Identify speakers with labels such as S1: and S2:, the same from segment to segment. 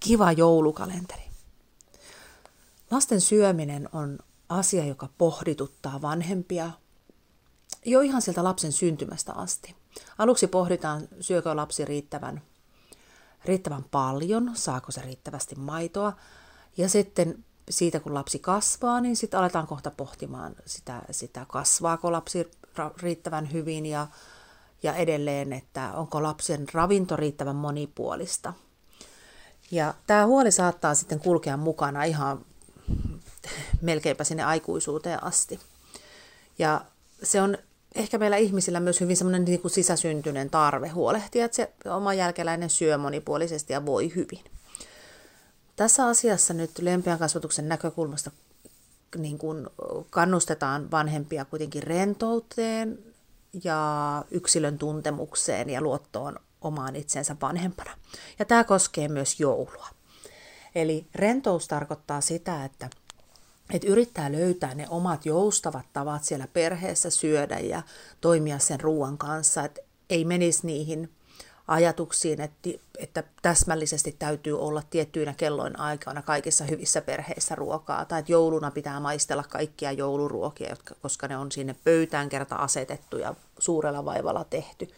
S1: kiva joulukalenteri. Lasten syöminen on asia, joka pohdituttaa vanhempia jo ihan sieltä lapsen syntymästä asti. Aluksi pohditaan, syökö lapsi riittävän, riittävän paljon, saako se riittävästi maitoa. Ja sitten siitä, kun lapsi kasvaa, niin sitten aletaan kohta pohtimaan sitä, sitä kasvaako lapsi riittävän hyvin ja, ja edelleen, että onko lapsen ravinto riittävän monipuolista. Ja tämä huoli saattaa sitten kulkea mukana ihan melkeinpä sinne aikuisuuteen asti. Ja se on ehkä meillä ihmisillä myös hyvin semmoinen niin kuin sisäsyntyinen tarve huolehtia, että se oma jälkeläinen syö monipuolisesti ja voi hyvin. Tässä asiassa nyt lempeän kasvatuksen näkökulmasta niin kuin kannustetaan vanhempia kuitenkin rentouteen ja yksilön tuntemukseen ja luottoon omaan itsensä vanhempana. Ja tämä koskee myös joulua. Eli rentous tarkoittaa sitä, että, että yrittää löytää ne omat joustavat tavat siellä perheessä syödä ja toimia sen ruoan kanssa, että ei menisi niihin ajatuksiin, että, että täsmällisesti täytyy olla tiettyinä kelloin aikana kaikissa hyvissä perheissä ruokaa, tai että jouluna pitää maistella kaikkia jouluruokia, koska ne on sinne pöytään kerta asetettu ja suurella vaivalla tehty.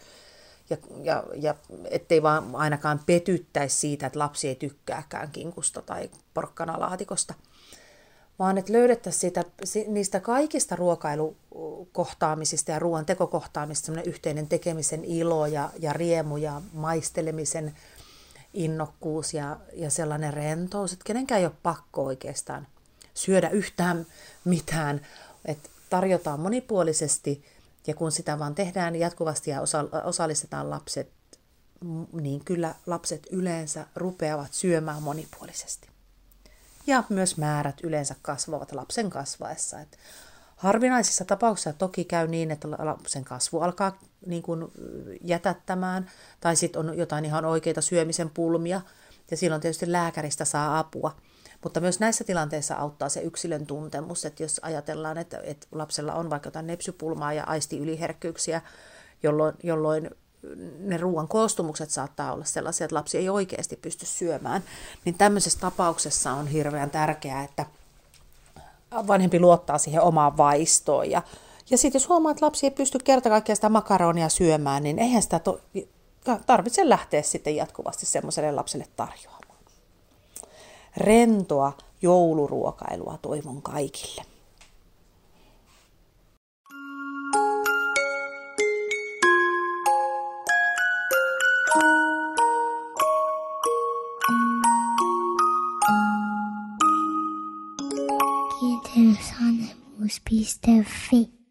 S1: Ja, ja, ja ettei vaan ainakaan petyttäisi siitä, että lapsi ei tykkääkään kinkusta tai porkkanalaatikosta. Vaan että löydettäisiin siitä, niistä kaikista ruokailukohtaamisista ja ruoan tekokohtaamisista yhteinen tekemisen ilo ja, ja riemu ja maistelemisen innokkuus ja, ja sellainen rentous, että kenenkään ei ole pakko oikeastaan syödä yhtään mitään, että tarjotaan monipuolisesti ja kun sitä vaan tehdään jatkuvasti ja osa, osallistetaan lapset, niin kyllä lapset yleensä rupeavat syömään monipuolisesti ja myös määrät yleensä kasvavat lapsen kasvaessa. Et harvinaisissa tapauksissa toki käy niin, että lapsen kasvu alkaa niin kuin jätättämään, tai sitten on jotain ihan oikeita syömisen pulmia, ja silloin tietysti lääkäristä saa apua. Mutta myös näissä tilanteissa auttaa se yksilön tuntemus, että jos ajatellaan, että, että lapsella on vaikka jotain nepsypulmaa ja aistiyliherkkyyksiä, jolloin, jolloin ne ruoan koostumukset saattaa olla sellaisia, että lapsi ei oikeasti pysty syömään, niin tämmöisessä tapauksessa on hirveän tärkeää, että vanhempi luottaa siihen omaan vaistoon. Ja, ja sitten jos huomaa, että lapsi ei pysty kerta kaikkiaan sitä makaronia syömään, niin eihän sitä to, tarvitse lähteä sitten jatkuvasti semmoiselle lapselle tarjoamaan. Rentoa jouluruokailua toivon kaikille.
S2: Kiitos Annemuus.fi